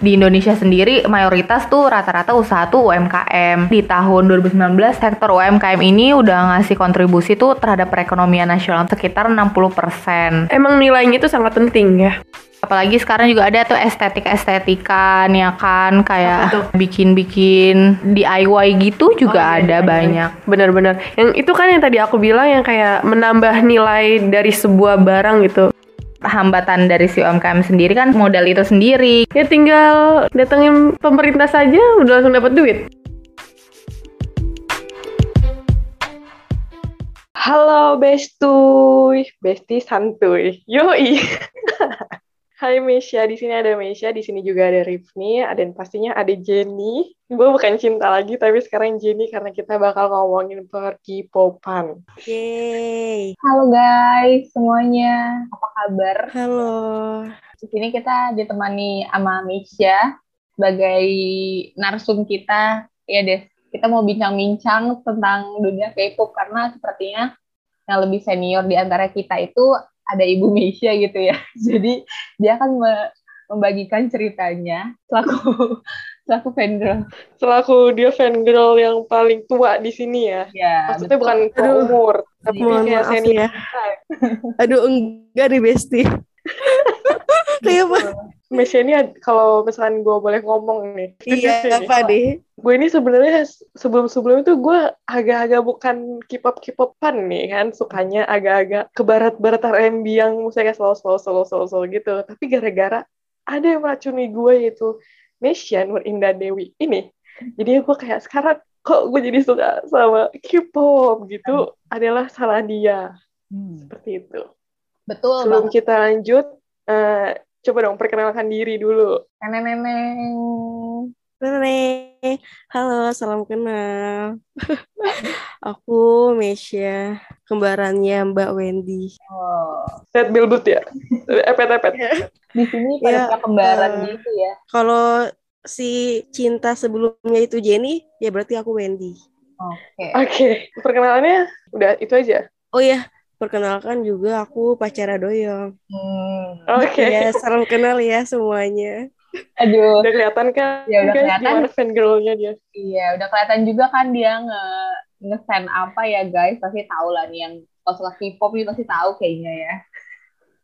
di Indonesia sendiri mayoritas tuh rata-rata usaha tuh UMKM. Di tahun 2019 sektor UMKM ini udah ngasih kontribusi tuh terhadap perekonomian nasional sekitar 60%. Emang nilainya itu sangat penting ya. Apalagi sekarang juga ada tuh estetik-estetikan ya kan kayak bikin-bikin DIY gitu juga Oh, iya, ada iya, banyak. Benar-benar. Yang itu kan yang tadi aku bilang yang kayak menambah nilai dari sebuah barang gitu. Hambatan dari si UMKM sendiri kan modal itu sendiri. Ya tinggal datengin pemerintah saja udah langsung dapat duit. Halo Bestuy, Besti Santuy. Yoi. Hai Mesya, di sini ada Mesya, di sini juga ada Rifni, dan pastinya ada Jenny. Gue bukan cinta lagi, tapi sekarang Jenny karena kita bakal ngomongin perkipopan. Yeay. Halo guys semuanya, apa kabar? Halo. Di sini kita ditemani sama Misha sebagai narsum kita. Ya deh, kita mau bincang-bincang tentang dunia K-pop karena sepertinya yang lebih senior di antara kita itu ada Ibu Misha gitu ya. Jadi dia akan me- membagikan ceritanya selaku selaku fangirl. Selaku dia fangirl yang paling tua di sini ya. Ya, Maksudnya betul. bukan Aduh. umur, tapi Mohon kayak maaf senior. ya. Aduh, enggak nih, Besti. Kayak apa? Mesya ini kalau misalkan gue boleh ngomong nih. Iya, apa deh? Gue ini sebenarnya sebelum-sebelum itu gue agak-agak bukan K-pop K-popan nih kan, sukanya agak-agak ke barat-barat R&B yang musiknya slow slow slow slow slow gitu. Tapi gara-gara ada yang meracuni gue yaitu Mesya Nur Indah Dewi ini. Jadi gue kayak sekarang kok gue jadi suka sama K-pop gitu adalah salah dia Hmm, seperti itu. Betul Sebelum banget. kita lanjut, eh, coba dong perkenalkan diri dulu. Neneng. Nenek. Halo, salam kenal. Aku Mesya, kembarannya Mbak Wendy. Oh, Set Bilbut ya? Epet-epet. di sini Ya, pada kembaran eh, gitu ya. Kalau si cinta sebelumnya itu Jenny, ya berarti aku Wendy. Oke. Oke, perkenalannya udah itu aja. Oh iya, perkenalkan juga aku pacara doyong. Hmm. Oke, Ya, salam kenal ya semuanya. Aduh. udah kelihatan kan Ya, udah guys kelihatan. gimana fangirl-nya dia. Iya, udah kelihatan juga kan dia nge nge-send apa ya guys, pasti tahu lah nih yang kalau suka K-pop nih pasti tahu kayaknya ya.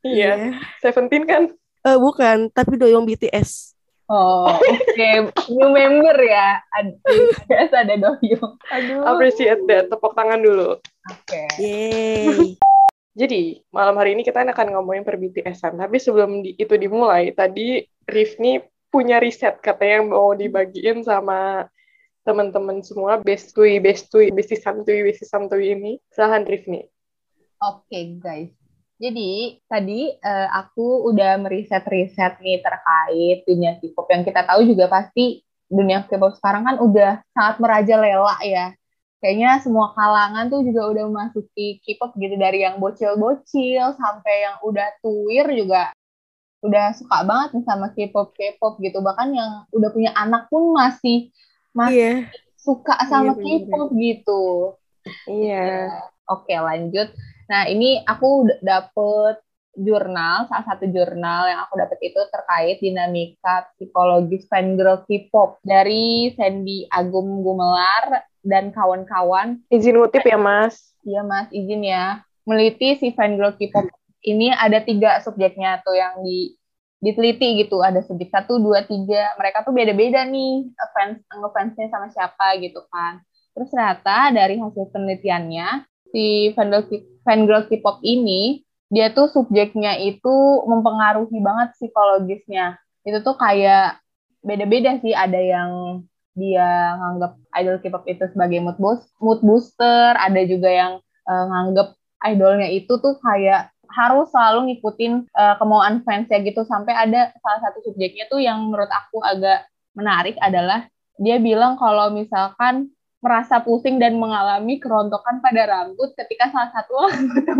Iya, Seventeen kan? Eh, bukan, tapi doyong BTS. Oh, oke. New member ya. Ada BTS ada Doyong. Aduh. Appreciate that, tepuk tangan dulu. Oke. Yeay. Jadi, malam hari ini kita akan ngomongin per BTS-an. Tapi sebelum di- itu dimulai, tadi Rifni punya riset katanya yang mau dibagiin sama teman-teman semua, bestui, bestui, besti santuy, besti santuy ini. Silahkan Rifni. Oke, guys. Jadi tadi eh, aku udah meriset-riset nih terkait dunia K-pop yang kita tahu juga pasti dunia K-pop sekarang kan udah sangat merajalela ya. Kayaknya semua kalangan tuh juga udah memasuki K-pop gitu dari yang bocil-bocil sampai yang udah tuir juga udah suka banget nih sama K-pop K-pop gitu. Bahkan yang udah punya anak pun masih masih Iya. suka sama Iya, bener-bener. K-pop gitu. Iya. Oke, lanjut. Nah, ini aku dapet jurnal, salah satu jurnal yang aku dapet itu terkait dinamika psikologis fangirl K-pop dari Sandy Agum Gumelar dan kawan-kawan. Izin ngutip ya, Mas. Iya, Mas, izin ya. Meliti si fangirl K-pop ini ada tiga subjeknya tuh yang di diteliti gitu. Ada subjek satu, dua, tiga. Mereka tuh beda-beda nih fans ngefansnya sama siapa gitu kan. Terus ternyata dari hasil penelitiannya si fangirl K-pop ini dia tuh subjeknya itu mempengaruhi banget psikologisnya. Itu tuh kayak beda-beda sih. Ada yang dia nganggap idol K-pop itu sebagai mood boost, mood booster. Ada juga yang eh, nganggap idolnya itu tuh kayak harus selalu ngikutin eh, kemauan fansnya gitu. Sampai ada salah satu subjeknya tuh yang menurut aku agak menarik adalah dia bilang kalau misalkan merasa pusing dan mengalami kerontokan pada rambut ketika salah satu anggota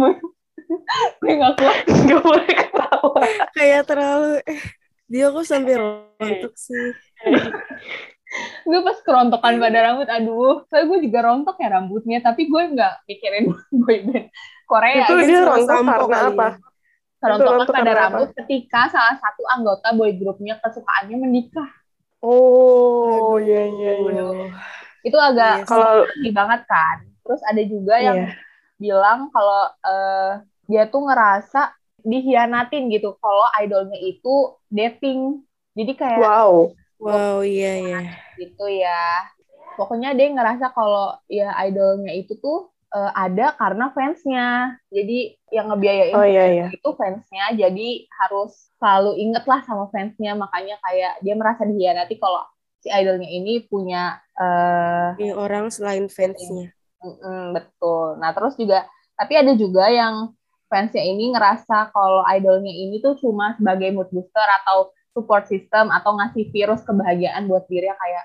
gue nggak kuat Gak boleh ketawa. Kayak terlalu eh, dia kok sampai rontok sih. gue pas kerontokan pada rambut aduh soalnya gue juga rontok ya rambutnya tapi gue nggak mikirin boyband Korea Itu gitu. dia rontok karena kali apa? ya. kerontokan Kerontokan pada apa? rambut ketika salah satu anggota boy groupnya kesukaannya menikah. Oh, iya iya iya. Itu agak Iya sih. Kalau sedih banget kan. Terus ada juga yang iya. bilang kalau eh, dia tuh ngerasa dihianatin gitu kalau idolnya itu dating. Jadi kayak Wow. Wow, iya iya. gitu ya. Pokoknya dia ngerasa kalau ya idolnya itu tuh eh, ada karena fansnya. Jadi yang ngebiayain Oh iya iya. itu fansnya. Jadi harus selalu inget lah sama fansnya. Makanya kayak dia merasa dihianati kalau si idolnya ini punya eh Ini orang selain fansnya. Mm-mm, betul. Nah, terus juga, tapi ada juga yang fansnya ini ngerasa kalau idolnya ini tuh cuma sebagai mood booster atau support system atau ngasih virus kebahagiaan buat dirinya kayak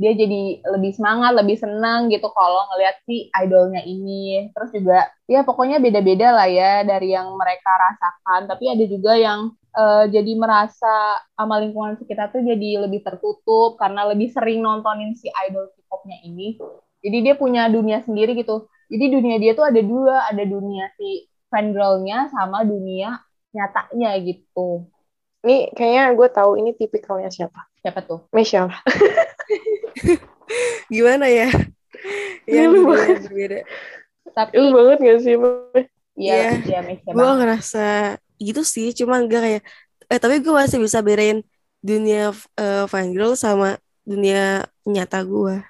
dia jadi lebih semangat, lebih senang gitu kalau ngelihat si idolnya ini. Terus juga ya pokoknya beda-beda lah ya dari yang mereka rasakan. Tapi ada juga yang eh, jadi merasa sama lingkungan sekitar tuh jadi lebih tertutup karena lebih sering nontonin si idol K-popnya ini. Jadi dia punya dunia sendiri gitu. Jadi dunia dia tuh ada dua, ada dunia si fangirl-nya sama dunia nyatanya gitu. Ini kayaknya gue tahu ini tipikalnya siapa. Siapa tuh? Michelle. Gimana ya? Yang berbeda. Tapi Lu banget gak sih? Iya, Iya. iya Michelle Gue ngerasa gitu sih, cuma enggak kayak eh tapi gue masih bisa bedain dunia uh, fangirl sama dunia nyata gue.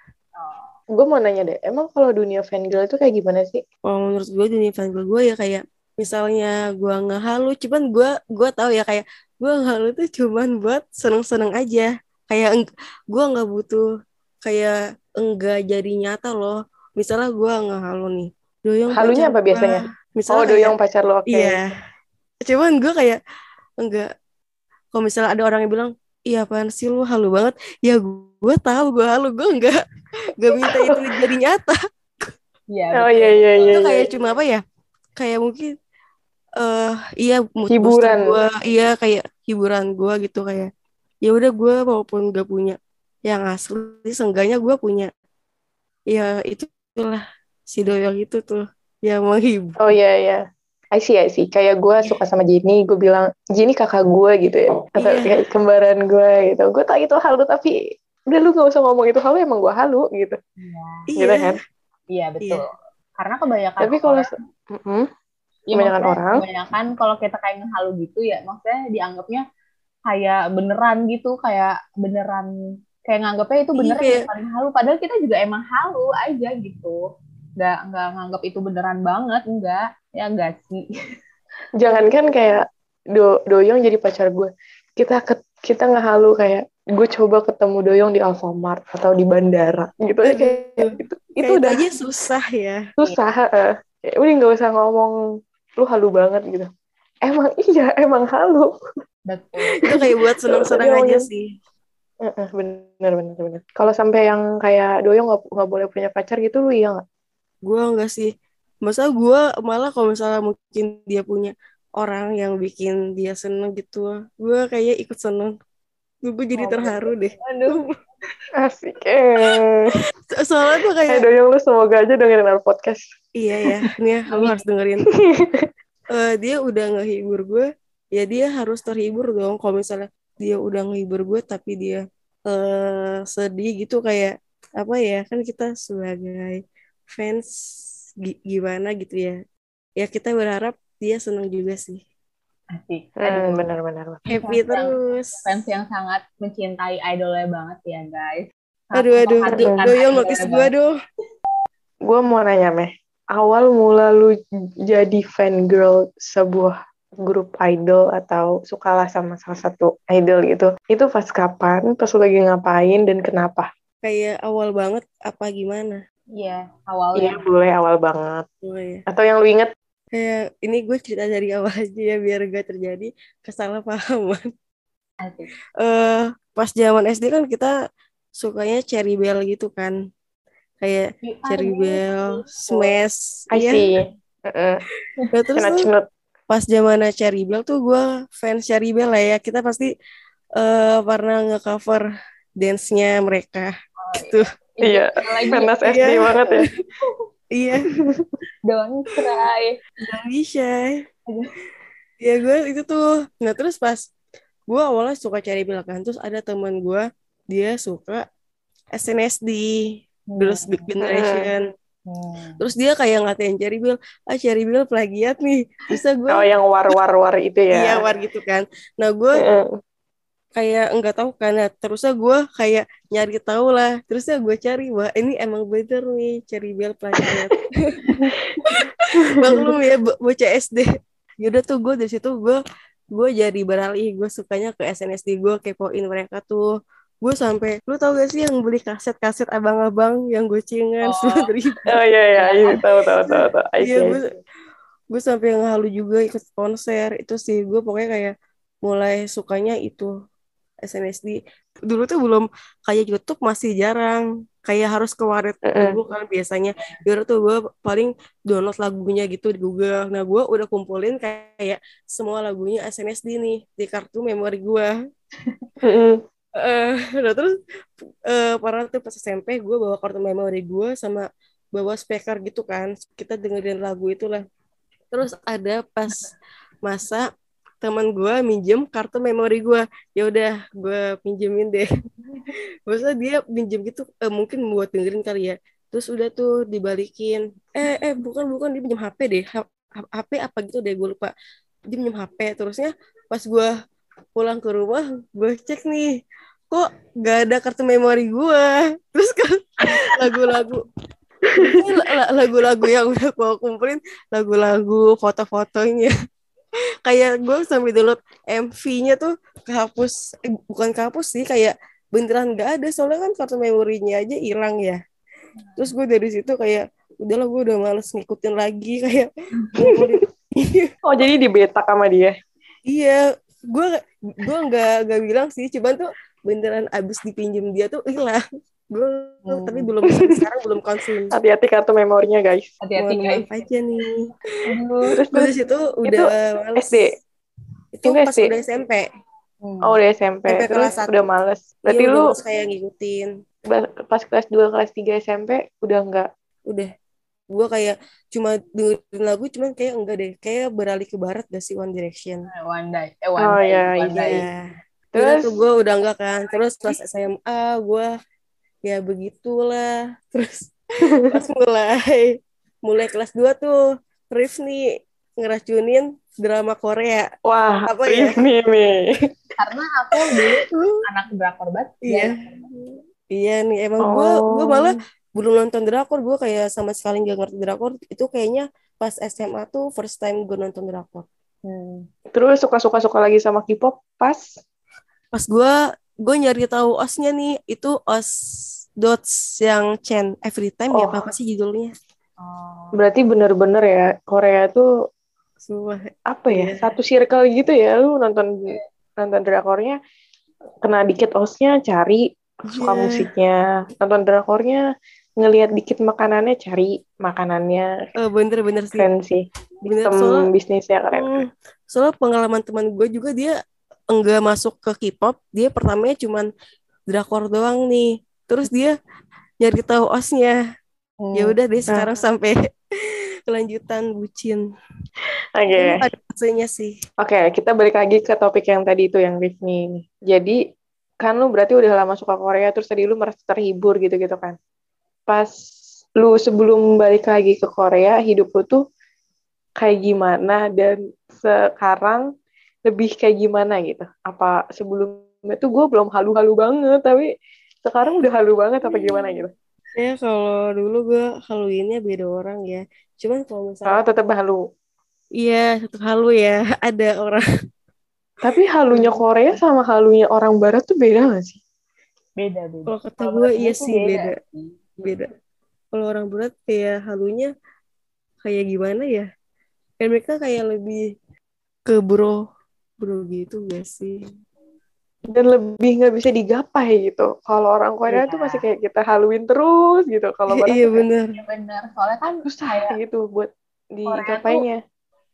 Gue mau nanya deh, emang kalau dunia fangirl itu kayak gimana sih? Kalau menurut gue dunia fangirl gue ya kayak misalnya gue ngehalu, cuman gue gue tahu ya kayak gue ngehalu tuh cuman buat seneng-seneng aja. Kayak gue nggak butuh kayak enggak jadi nyata loh. Misalnya gue ngehalu nih, doyong Halunya pacar apa gua. biasanya? Misalnya Oh, kayak- doyong pacar lo, oke. Iya. Cuman gue kayak enggak. Kalau misalnya ada orang yang bilang, iya apaan sih lu halu banget. Ya gue tahu gue halu. Gue enggak enggak minta itu jadi nyata. Iya. Oh iya iya iya. itu iya. kayak cuma apa ya? Kayak mungkin eh iya mood Hiburan. gua, iya kayak hiburan gue gitu kayak ya udah gue walaupun gak punya yang asli seenggaknya gue punya ya itu itulah si doyong itu tuh yang menghibur Oh iya iya. I see, I see. Kayak gue suka sama Jenny, gue bilang, Jenny kakak gue gitu ya. Atau Iya. kayak kembaran gue gitu. Gue tau itu halu, tapi udah lu gak usah ngomong itu halu, emang gue halu gitu. Iya. Gitu kan. Iya, betul. Karena kebanyakan Tapi kalau... orang, Mm-mm. Ya kebanyakan maksudnya orang. kebanyakan kalau kita kayak ngehalu gitu ya, maksudnya dianggapnya kayak beneran gitu, kayak beneran kayak nganggapnya itu Iya, beneran kayak- yang paling halu. Padahal kita juga emang halu aja gitu. Nggak, nggak nganggap itu beneran banget, enggak. Ya enggak sih. Jangankan kayak do doyong jadi pacar gue. Kita ke, kita ngehalu kayak gue coba ketemu doyong di Alfamart atau di bandara gitu ya kayak itu, itu Kayak udah aja susah ya susah eh. Kayak udah nggak usah ngomong lu halu banget gitu. Emang iya emang halu. Betul. itu kayak buat seneng-seneng Doyong. aja sih. Heeh, bener bener bener. Kalau sampai yang kayak doyong nggak nggak boleh punya pacar gitu lu iya nggak? Gue enggak sih. Masa gue malah kalau misalnya mungkin dia punya orang yang bikin dia seneng gitu gue kayaknya ikut seneng. Gue jadi Oh, terharu deh. Aduh. asik eh. So- soalnya tuh eh kayak doyong lu semoga aja dengerin our podcast. Iya ya ini ya lu harus dengerin. Eh, dia udah ngehibur gue ya dia harus terhibur dong. Kalau misalnya dia udah ngehibur gue tapi dia eh sedih gitu kayak apa ya kan kita sebagai fans gi- gimana gitu ya. Ya kita berharap dia seneng juga sih Asik. hmm, Aduh. bener bener happy Yang- terus fans yang sangat mencintai idolnya banget ya guys. Sangat aduh aduh doyong idolnya notice gue dong gue mau nanya meh awal mula lu jadi fan girl sebuah grup idol atau sukalah sama salah satu idol gitu itu pas kapan pas lu lagi ngapain dan kenapa kayak awal banget apa gimana Iya, iya awalnya. boleh awal banget oh, ya. atau yang lu inget kayak ini gue cerita dari awal aja ya biar gak terjadi kesalahpahaman Asik. eh pas zaman SD kan kita sukanya Cherry Bell gitu kan kayak Cherry Bell, Smash, I iya. see Heeh. Nah, terus tuh pas zaman Cherry Bell tuh gue fans Cherry Bell lah ya. Kita pasti eh pernah nge-cover dance-nya mereka gitu. Iya, Iya. SD banget ya Iya, don't cry. dan bisa. ya gue itu tuh nah terus pas gue awalnya suka cari kan terus ada teman gue dia suka SNSD Girls Big Generation Hmm. terus dia kayak ngatain Cherry Bell ah Cherry Bell plagiat nih bisa gue Oh yang war-war-war itu ya. iya war gitu kan nah gue. Kayak enggak tahu kan nah, terusnya gue kayak nyari tahu lah. Terusnya gue cari wah ini emang bener nih Cherry Bell plagiat maklum ya bo- bocah SD yaudah tuh gue dari situ gue gue jadi beralih. Gue sukanya ke SNSD gue kepoin mereka tuh. Gue sampai lu tau gak sih yang beli kaset-kaset abang-abang yang gocengan Oh. sepuluh ribu Oh iya iya, iya. tahu tahu tahu tahu. Iya gue gue sampai ngehalu juga ikut konser. Itu sih gue pokoknya kayak mulai sukanya itu SNSD dulu tuh belum kayak YouTube masih jarang. Kayak harus ke warnet Heeh. dulu kan biasanya. Dulu tuh gue paling download lagunya gitu di Google. Nah gue udah kumpulin kayak semua lagunya SNSD nih di kartu memori gue Heeh. Eh, nah terus eh parah tuh pas SMP gue bawa kartu memori gue sama bawa speaker gitu kan. Kita dengerin lagu itulah. Terus ada pas masa teman gue minjem kartu memori gue ya udah gue pinjemin deh. Masa dia pinjem gitu eh, mungkin buat dengerin kali ya. Terus udah tuh dibalikin. Eh eh bukan bukan dia pinjam HP deh. H- HP apa gitu deh gue lupa. Dia pinjam HP terusnya pas gue pulang ke rumah gue cek nih kok gak ada kartu memori gue terus kan lagu-lagu lagu-lagu yang udah gue kumpulin lagu-lagu foto-fotonya kayak gue sambil download MV-nya tuh kehapus eh, bukan kehapus sih kayak beneran gak ada. Soalnya kan kartu memorinya aja hilang ya. Terus gue dari situ kayak udahlah gue udah males ngikutin lagi. Kayak Oh jadi dibetak sama dia. Iya, gue gue nggak nggak bilang sih, cuman tuh beneran abis dipinjem dia tuh hilang. Gue Hmm. tapi belum sekarang belum konsul. Hati-hati kartu memorinya guys. Hati-hati guys. aja nih. Terus terus. situ udah males. SD? Itu Itu pas SD? udah SMP. Hmm. Oh udah SMP. SMP Terus kelas udah males. Berarti Iya, lu kayak ngikutin. pas kelas 2 kelas 3 SMP udah enggak. Udah. Gue kayak cuma dengerin lagu, cuman kayak enggak deh. Kayak beralih ke barat gak sih One Direction. One Day. Eh, One Oh, Day. iya, One iya. Day. Iya. Terus gue udah enggak kan. Terus pas SMA gue ya begitulah. Terus pas mulai mulai kelas 2 tuh Rif nih ngeracunin drama Korea. wah, Apa ya? ini nih. Karena aku dulu anak drakor banget. Iya. ya. Iya nih emang gue Oh. gue malah belum nonton drakor gue kayak sama sekali nggak ngerti drakor itu kayaknya pas SMA tuh first time gue nonton drakor. Hmm. Terus suka-suka suka lagi sama K-pop pas Pas gue gue nyari tahu osnya nih itu os dots yang Chen every time ya Oh. apa sih judulnya? Oh. berarti bener-bener ya Korea tuh Semua apa ya Iya. satu circle gitu ya lu nonton nonton drakornya kena dikit osnya cari suka Iya. musiknya nonton drakornya ngelihat dikit makanannya cari makanannya Eh, bener-bener sih. keren sih Bener soalnya bisnisnya keren Hmm, soalnya pengalaman teman gue juga dia enggak masuk ke K-pop, dia pertamanya cuman drakor doang nih. Terus dia nyari tahu osnya. Hmm. Ya udah deh Nah. sekarang sampai kelanjutan bucin. oke fasenya sih. Oke, kita balik lagi ke topik yang tadi itu yang Rifni. Jadi kan lu berarti udah lama suka Korea terus tadi lu merasa terhibur gitu-gitu kan. Pas lu sebelum balik lagi ke Korea, hidup lu tuh kayak gimana dan sekarang lebih kayak gimana gitu. Apa sebelumnya tuh gue belum halu-halu banget tapi sekarang udah halu banget apa gimana gitu. Ya kalau dulu gue Halloweennya beda orang ya. Cuman kalau Oh, misalnya tetap halu. iya satu halu ya ada orang Tapi halunya Korea sama halunya orang barat tuh beda gak sih? Beda, beda. kalau kata gue iya sih beda sih. beda. Kalau orang berat kayak halunya kayak gimana ya? Kayak mereka kayak lebih ke bro bro gitu gak sih? dan lebih nggak bisa digapai gitu. Kalau orang Korea Iya. tuh masih kayak kita Halloween terus gitu. Kalau barat iya bener. Iya benar. Soalnya kan susah kayak gitu buat digapainya.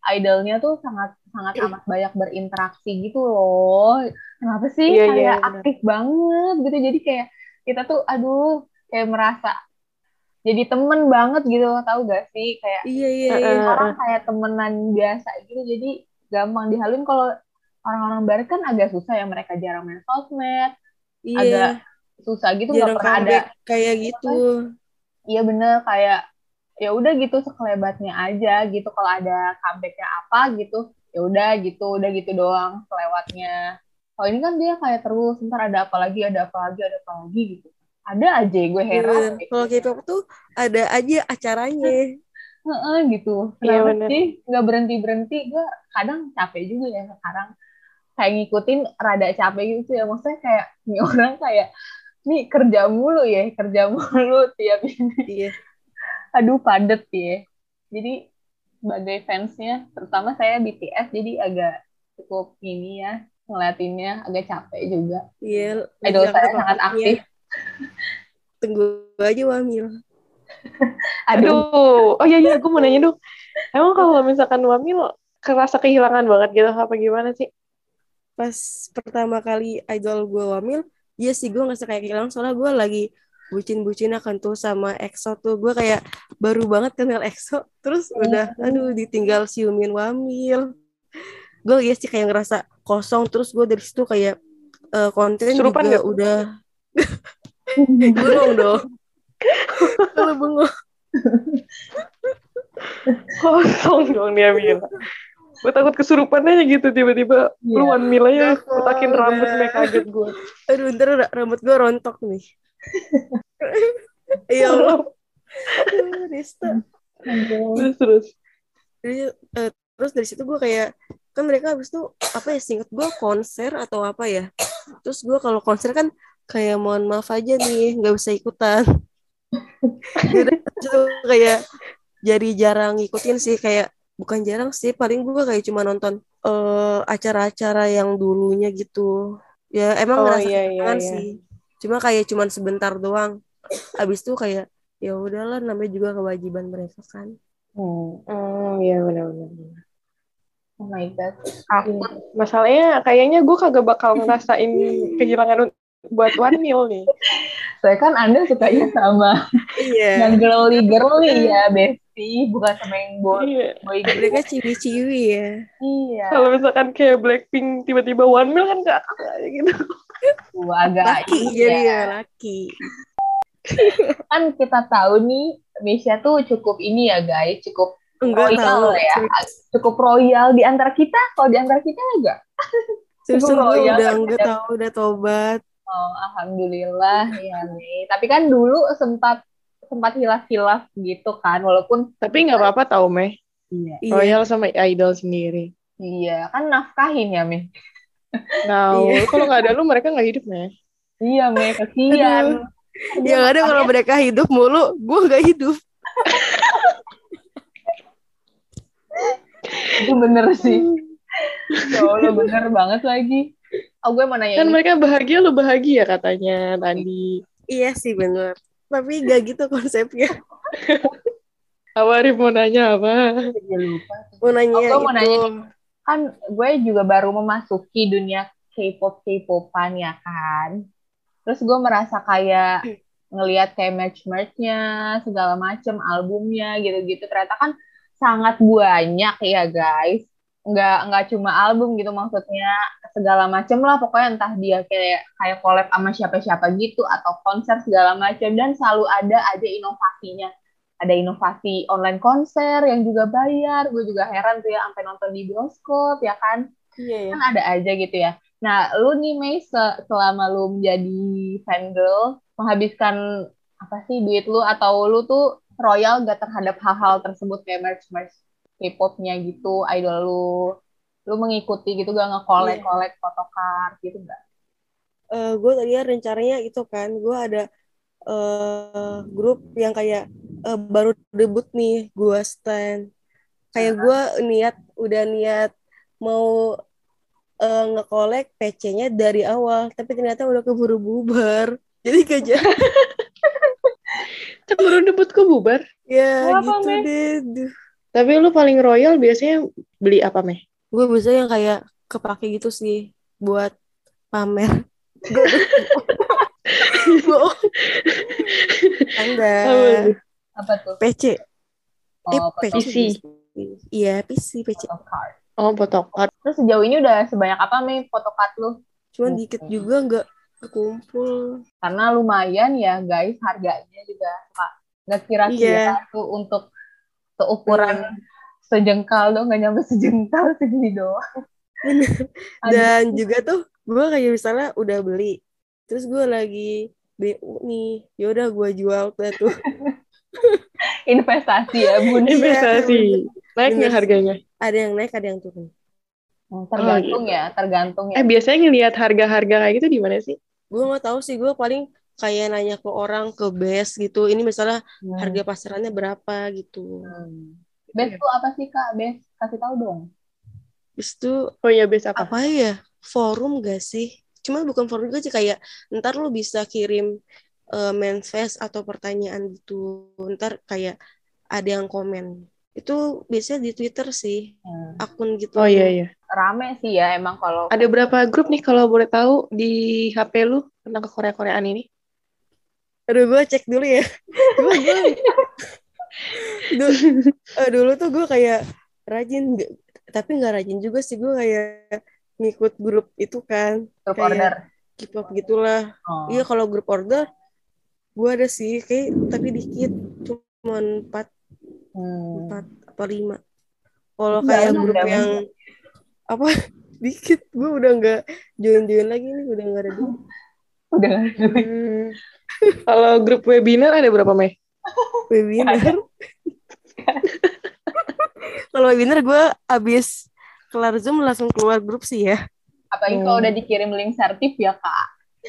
idolnya tuh sangat sangat amat banyak berinteraksi gitu loh. Kenapa sih Iya, iya, kayak benar. aktif banget gitu. Jadi kayak kita tuh aduh kayak merasa jadi temen banget gitu loh tahu gak sih kayak Iya iya iya. orang kayak temenan biasa gitu jadi gampang dihaluin kalau orang-orang barat kan agak susah ya mereka jarang main sosmed Iya. agak susah gitu nggak pernah ada kayak gitu. iya bener kayak ya udah gitu sekelebatnya aja gitu kalau ada comebacknya apa gitu ya udah gitu udah gitu doang kelewatnya kalau ini kan dia kayak terus ntar ada apa lagi ada apa lagi ada apa lagi gitu ada aja gue Iya, heran bener. Kalau K-pop tuh ada aja acaranya. Heeh, gitu Iya, kenapa bener. sih nggak berhenti berhenti gue kadang capek juga ya sekarang kayak ngikutin rada capek gitu ya maksudnya kayak ini orang kayak nih kerja mulu ya kerja mulu tiap ini Iya. aduh padet ya jadi sebagai fansnya terutama saya BTS jadi agak cukup ini ya ngeliatinnya agak capek juga Iya. idol saya sangat ya. aktif Tunggu aja Wamil. aduh Aduh, oh iya iya, gue mau nanya dong. Emang kalau misalkan Wamil kerasa kehilangan banget gitu, apa gimana sih? Pas pertama kali idol gue Wamil, iya sih gue ngerasa kayak kehilangan soalnya gue lagi bucin-bucin akan tuh sama EXO tuh. Gue kayak baru banget kenal EXO terus udah aduh ditinggal siumin Wamil. Gue ya sih kayak ngerasa kosong. Terus gue dari situ kayak eh, konten Kesurupan juga nggak? udah bengong dong. Kalau bengong. Kosong dong dia bilang. Gue takut kesurupan aja gitu tiba-tiba Iya. lu Wamil aja Nggak, kotakin rambut nih kaget gue. aduh ntar ra- rambut gue rontok nih. Ya Allah Rista. Terus terus. Jadi, eh, terus dari situ gue kayak kan mereka habis itu apa ya singkat gue konser atau apa ya. Terus gue kalau konser kan kayak mohon maaf aja nih nggak bisa ikutan. Jadi kayak jadi jarang ngikutin sih kayak bukan jarang sih paling gue kayak cuma nonton eh, acara-acara yang dulunya gitu ya emang Oh, ngerasa iya, iya, kehilangan iya. sih cuma kayak cuman sebentar doang abis itu kayak ya udahlah namanya juga kewajiban mereka kan Hmm. Oh iya benar-benar. oh my god aku Masalahnya kayaknya gue kagak bakal ngerasain kehilangan buat Wamil nih. saya kan anda sukanya sama iya yang girly girly ya Besti bukan sama yang boy Iya. boy group. mereka ciwi-ciwi ya. Iya. Kalau misalkan kayak Blackpink tiba-tiba One Mil kan gak kayak gitu. Gua agak laki ya. ya laki. Kan kita tahu nih Misha tuh cukup ini ya guys. Cukup enggak royal tahu. ya. Cukup royal di antara kita. Kalau di antara kita enggak. Cukup royal udah kan, enggak tahu udah tobat. Oh alhamdulillah ya nih. Tapi kan dulu sempat sempat hilaf-hilaf gitu kan walaupun Tapi nggak apa-apa tau Meh. iya. Iya Royal sama idol sendiri. iya kan nafkahin ya Meh. Nah, Iya. kalau nggak ada lu mereka nggak hidup Meh. iya Meh kasihan. Yang ada kalau mereka hidup mulu gue nggak hidup. Itu bener sih. Ya Allah bener banget lagi. Oh gue mau nanya Kan ini. mereka bahagia lu bahagia katanya tadi. iya sih bener tapi gak gitu konsepnya Awarif mau nanya apa? Lupa mau nanya Oh, gue mau itu nanya kan gue juga baru memasuki dunia K-pop K-popan ya kan. Terus gue merasa kayak ngelihat kayak merch-merchnya segala macem albumnya gitu-gitu ternyata kan sangat banyak ya guys. Nggak nggak cuma album gitu maksudnya segala macem lah pokoknya entah dia kayak kayak collab sama siapa-siapa gitu atau konser segala macam dan selalu ada aja inovasinya ada inovasi online konser yang juga bayar. Gue juga heran tuh ya sampai nonton di bioskop ya kan. iya ya Kan ada aja gitu ya. Nah, lu nih Mei se- selama lu menjadi fangirl menghabiskan apa sih duit lu atau lu tuh royal gak terhadap hal-hal tersebut kayak merch-merch K-popnya gitu, idol lu. Lu mengikuti gitu gak nge-collect-collect photocard gitu gak? gue tadi rencananya itu kan gue ada eh, grup yang kayak eh, baru debut nih gue stand kayak gue niat udah niat mau eh, ngekolek PC-nya dari awal tapi ternyata udah keburu bubar jadi gak jadi debut ke bubar. ya Kenapa, gitu Meh? deh Duh. Tapi lu paling royal biasanya beli apa Meh? gue bisa yang kayak kepake gitu sih buat pamer Bohong. Anda Apa tuh? PC Oh, Eh, photo PC. Iya, PC, PC. photocard. Oh, photocard. Terus sejauh ini udah sebanyak apa nih photocard lu? Cuman dikit juga nggak kekumpul. Karena lumayan ya guys harganya juga Pak. Nggak kira-kira Iya. tuh untuk seukuran sejengkal dong, nggak nyampe sejengkal segini doang. Aduh. Dan juga tuh gue kayak misalnya udah beli, terus gue lagi BU nih, yaudah gue jual tuh tuh. investasi ya bun. Investasi. Naik nggak harganya? Ada yang naik, ada yang turun. Tergantung gitu. ya, tergantung ya. Eh, biasanya ngelihat harga-harga kayak gitu di mana sih? Gue nggak tahu sih, gue paling kayak nanya ke orang ke base gitu. Ini misalnya Hmm. harga pasarannya berapa gitu. Hmm. Best tuh apa sih kak? Best kasih tahu dong. Terus itu Oh iya, base apa? apa ya? Forum gak sih? Cuma bukan forum juga sih kayak ntar lu bisa kirim eh, manifest atau pertanyaan gitu. Ntar kayak ada yang komen. Itu biasanya di Twitter sih, Hmm. akun gitu. Oh iya, iya. Rame sih ya emang kalau Ada berapa grup nih kalau boleh tahu di HP lu tentang ke Korea-Koreaan ini? Aduh, gue cek dulu ya. Gue, gue, dulu, eh, dulu tuh gue kayak rajin, tapi nggak rajin juga sih. Gue kayak ngikut grup itu kan, grup kayak order. K-pop gitulah. Oh. Iya, kalau grup order, gue ada sih, kayak tapi dikit, cuma empat, Hmm. empat apa lima. Kalau kayak ada, grup yang apa dikit, gue udah nggak join-join lagi nih, udah nggak ada duit. Udah Hmm. Kalau grup webinar ada berapa, Mei? webinar. Kalau webinar gue abis kelar Zoom langsung keluar grup sih ya. apalagi kalau Hmm. udah dikirim link sertif ya kak.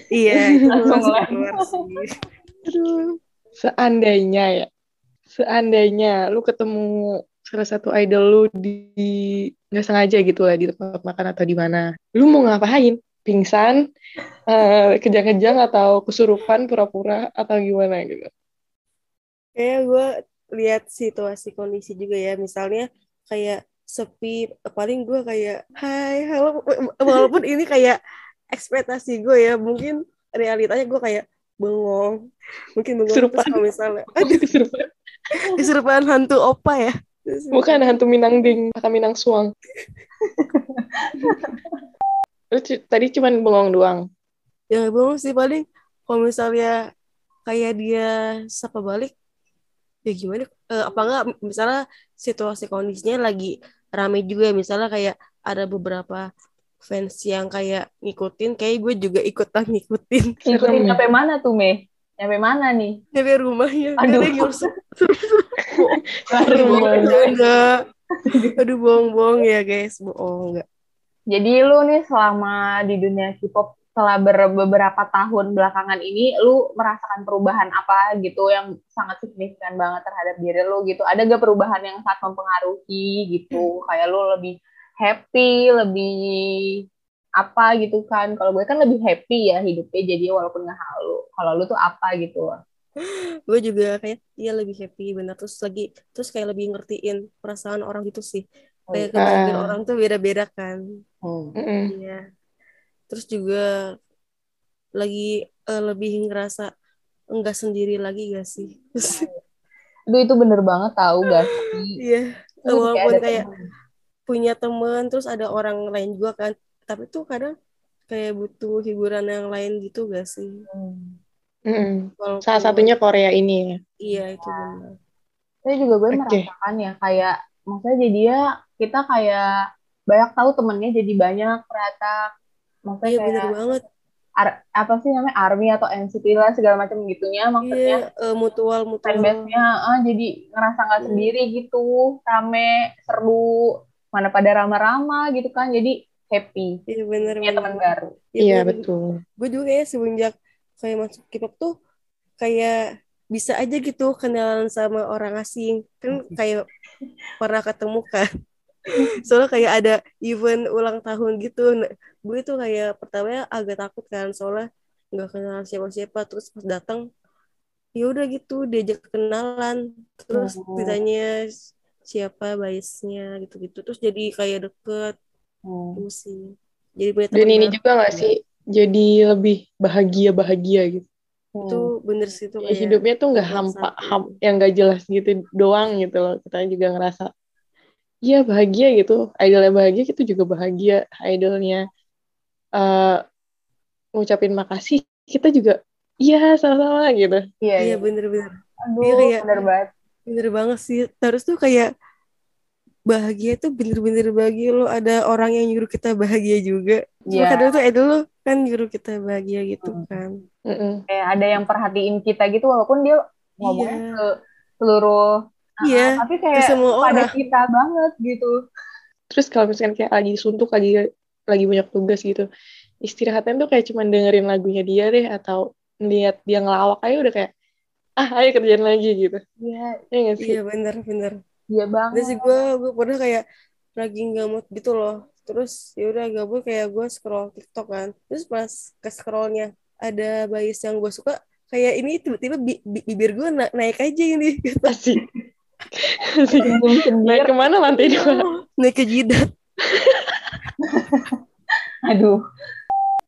Iya, Langsung langsung keluar sih. Aduh. Seandainya ya, seandainya lu ketemu salah satu idol lu di nggak sengaja gitu lah di tempat makan atau di mana, lu mau ngapain? Pingsan, eh, kejang-kejang atau kesurupan pura-pura atau gimana gitu? Kayak gue lihat situasi kondisi juga ya. Misalnya kayak sepi, paling gue kayak hai, halo. Walaupun ini kayak ekspektasi gue ya, mungkin realitanya gue kayak bengong. Mungkin bengong Kesurupan. kalau misalnya, aduh, Kesurupan. kesurupan hantu opa ya. Bukan hantu Minang Ding, atau Minang Suang. lu tadi cuman bengong doang. ya bengong sih paling kalau misalnya kayak dia sapa balik ya gimana Eh, apa enggak misalnya situasi kondisinya lagi rame juga misalnya kayak ada beberapa fans yang kayak ngikutin kayak gue juga ikutan ngikutin Ngikutin ya. nyampe mana tuh Mei? Nyampe mana nih? dari rumahnya Aduh. Serem bohong enggak aduh bohong-bohong ya guys bohong enggak Jadi lu nih selama di dunia K-pop setelah ber- beberapa tahun belakangan ini, lu merasakan perubahan apa gitu yang sangat signifikan banget terhadap diri lu gitu? Ada gak perubahan yang sangat mempengaruhi gitu? Kayak lu lebih happy, lebih apa gitu kan? Kalau gue kan lebih happy ya hidupnya, jadi walaupun nggak halu. Kalau lu tuh apa gitu? gue juga kayak iya lebih happy bener terus lagi terus kayak lebih ngertiin perasaan orang gitu sih kayak kebahagiaan Ah. orang tuh beda-beda kan Hmm. Iya. Terus juga lagi eh, lebih ngerasa enggak sendiri lagi gak sih? Aduh itu bener banget tahu gak sih? Iya. Lu Walaupun kayak temen. punya teman terus ada orang lain juga kan. Tapi tuh kadang kayak butuh hiburan yang lain gitu gak sih? Hmm. Mm-mm. Walaupun, Salah satunya Korea ini ya. Iya itu benar. Saya juga gue Oke. merasakan ya kayak maksudnya jadi ya kita kayak banyak tahu temennya jadi banyak ternyata. Maksudnya Iya kayak bener banget. ar- apa sih namanya army atau NCT lah segala macam gitunya maksudnya. Iya eh, mutual mutual. fanbase-nya ah, jadi ngerasa nggak Hmm. sendiri gitu. Rame seru mana pada rama-rama gitu kan jadi happy. Iya bener punya teman baru. Iya, betul. Gue juga ya semenjak kayak masuk K-pop tuh kayak bisa aja gitu kenalan sama orang asing. Kan kayak pernah ketemu kan soalnya kayak ada event ulang tahun gitu. Nah, gue tuh kayak pertamanya agak takut kan soalnya nggak kenal siapa-siapa. Terus pas datang ya udah gitu diajak kenalan. Terus Oh. ditanya siapa biasnya gitu-gitu. Terus jadi kayak deket. Hmm. tuh sih. Jadi punya Dan ini juga nggak sih jadi lebih bahagia-bahagia gitu. itu bener sih tuh Ya, hidupnya tuh nggak hampa, ham, yang nggak jelas gitu doang gitu loh. Kita juga ngerasa iya bahagia gitu idolnya bahagia kita juga bahagia idolnya uh, ngucapin makasih kita juga iya sama-sama gitu Iya, iya iya. bener-bener Aduh, Iya, kayak- bener banget. bener banget sih terus tuh kayak bahagia tuh bener-bener bahagia lo ada orang yang nyuruh kita bahagia juga Cuma Iya. kadang tuh idol lo kan nyuruh kita bahagia gitu Hmm. kan Mm-mm. Kayak ada yang perhatiin kita gitu walaupun dia ngomongnya Iya. ke seluruh Iya, tapi kayak semua pada orang. kita banget gitu. terus kalau misalkan kayak lagi suntuk lagi lagi banyak tugas gitu istirahatnya tuh kayak cuman dengerin lagunya dia deh atau lihat dia ngelawak aja udah kayak ah ayo kerjaan lagi gitu. Iya, ya sih? iya bener bener. Iya banget. sih gue gue pernah kayak lagi nggak mood gitu loh. Terus ya udah gabut kayak gue scroll TikTok kan. Terus pas ke scrollnya ada bias yang gue suka kayak ini tiba-tiba bi- bi- bibir gue na- naik aja ini gitu. asik naik ke mana lantai dua naik ke jidat Aduh,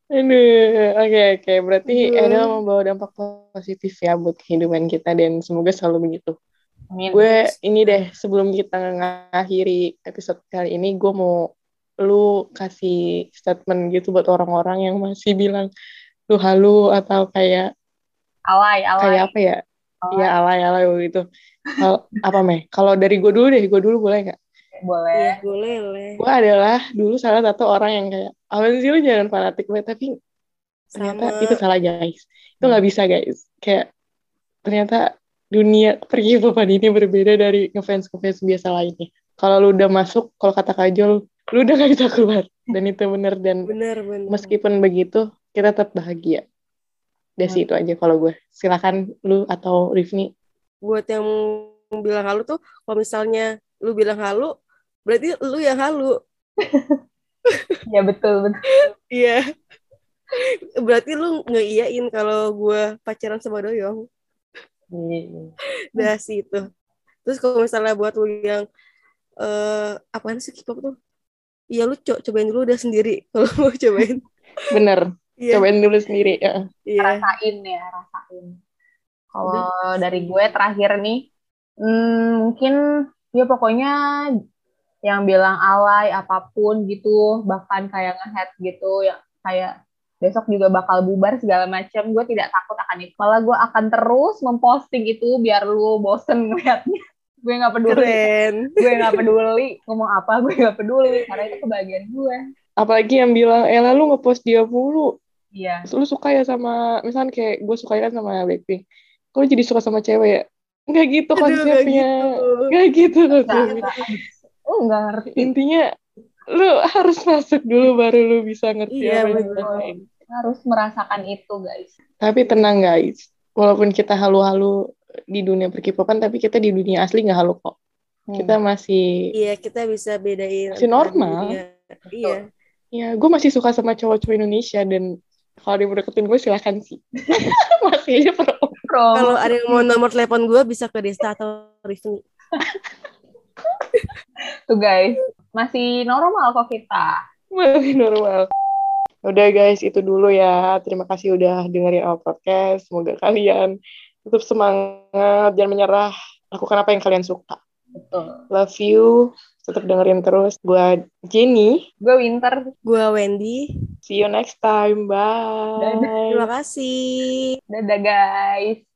Aduh, oke oke. Berarti Aduh. Edel membawa dampak positif ya buat kehidupan kita dan semoga selalu begitu. amin. Gue ini deh sebelum kita ngakhiri episode kali ini, gue mau lu kasih statement gitu buat orang-orang yang masih bilang lu halu atau kayak alay, alay. kayak apa ya? Alay. Ya alay alay gitu. Hal- apa meh? Kalau dari gue dulu deh, gue dulu boleh nggak? Boleh. Iya boleh leh Gue adalah dulu salah satu orang yang kayak, apa sih lu jangan fanatik banget, tapi ternyata sama itu salah guys itu nggak bisa guys kayak ternyata dunia perhidupan ini berbeda dari ngefans ngefans biasa lainnya kalau lu udah masuk kalau kata kajol lu udah gak bisa keluar dan itu bener dan bener bener meskipun begitu kita tetap bahagia dari Hmm. situ aja kalau gue. Silakan lu atau Rifni. Buat yang bilang halu tuh kalau misalnya lu bilang halu berarti lu yang halu. Ya betul, betul. iya. Berarti lu ngeiyain kalau gue pacaran sama Doyong. Iya. udah sih itu. Terus kalau misalnya buat lu yang eh apaan sih K-pop tuh? Iya lu co cobain dulu udah sendiri kalau mau cobain. Bener iya cobain dulu sendiri ya iya Rasain ya, rasain. Kalau dari gue terakhir nih, hmm, mungkin ya pokoknya yang bilang alay apa pun gitu, bahkan kayak ngehead gitu, ya kayak besok juga bakal bubar segala macam. Gue tidak takut akan itu. Malah gue akan terus memposting itu biar lu bosen ngeliatnya. gue nggak peduli. keren Gue nggak peduli ngomong apa, gue nggak peduli karena itu kebahagiaan gue. apalagi yang bilang Ella lu ngepost dia mulu Iya. lu suka ya sama misalnya kayak gue suka kan sama Blackpink lu jadi suka sama cewek ya nggak gitu Aduh, konsepnya gitu. nggak gitu Nggak, konsepnya nggak. Oh, nggak ngerti. intinya lu harus masuk dulu baru lu bisa ngerti Iya, apa yang betul. dirasain. Harus merasakan itu, guys. tapi tenang guys walaupun kita halu-halu di dunia perkipopan tapi kita di dunia asli nggak halu kok Hmm. kita masih iya kita bisa bedain Masih normal. iya ya gue masih suka sama cowok-cowok Indonesia dan kalau dia mau deketin gue silahkan sih. Masih aja pro Pro. kalau ada yang mau nomor telepon gue bisa ke Desta atau Rifni. Tuh guys, masih normal kok kita. masih normal. Udah guys. Itu dulu ya. Terima kasih udah dengerin our podcast. Semoga kalian tetap semangat jangan menyerah. Lakukan apa yang kalian suka. Betul. love you tetap dengerin terus gue Jenny Gue Winter. gue Wendy see you next time bye Dadah. terima kasih Dadah guys.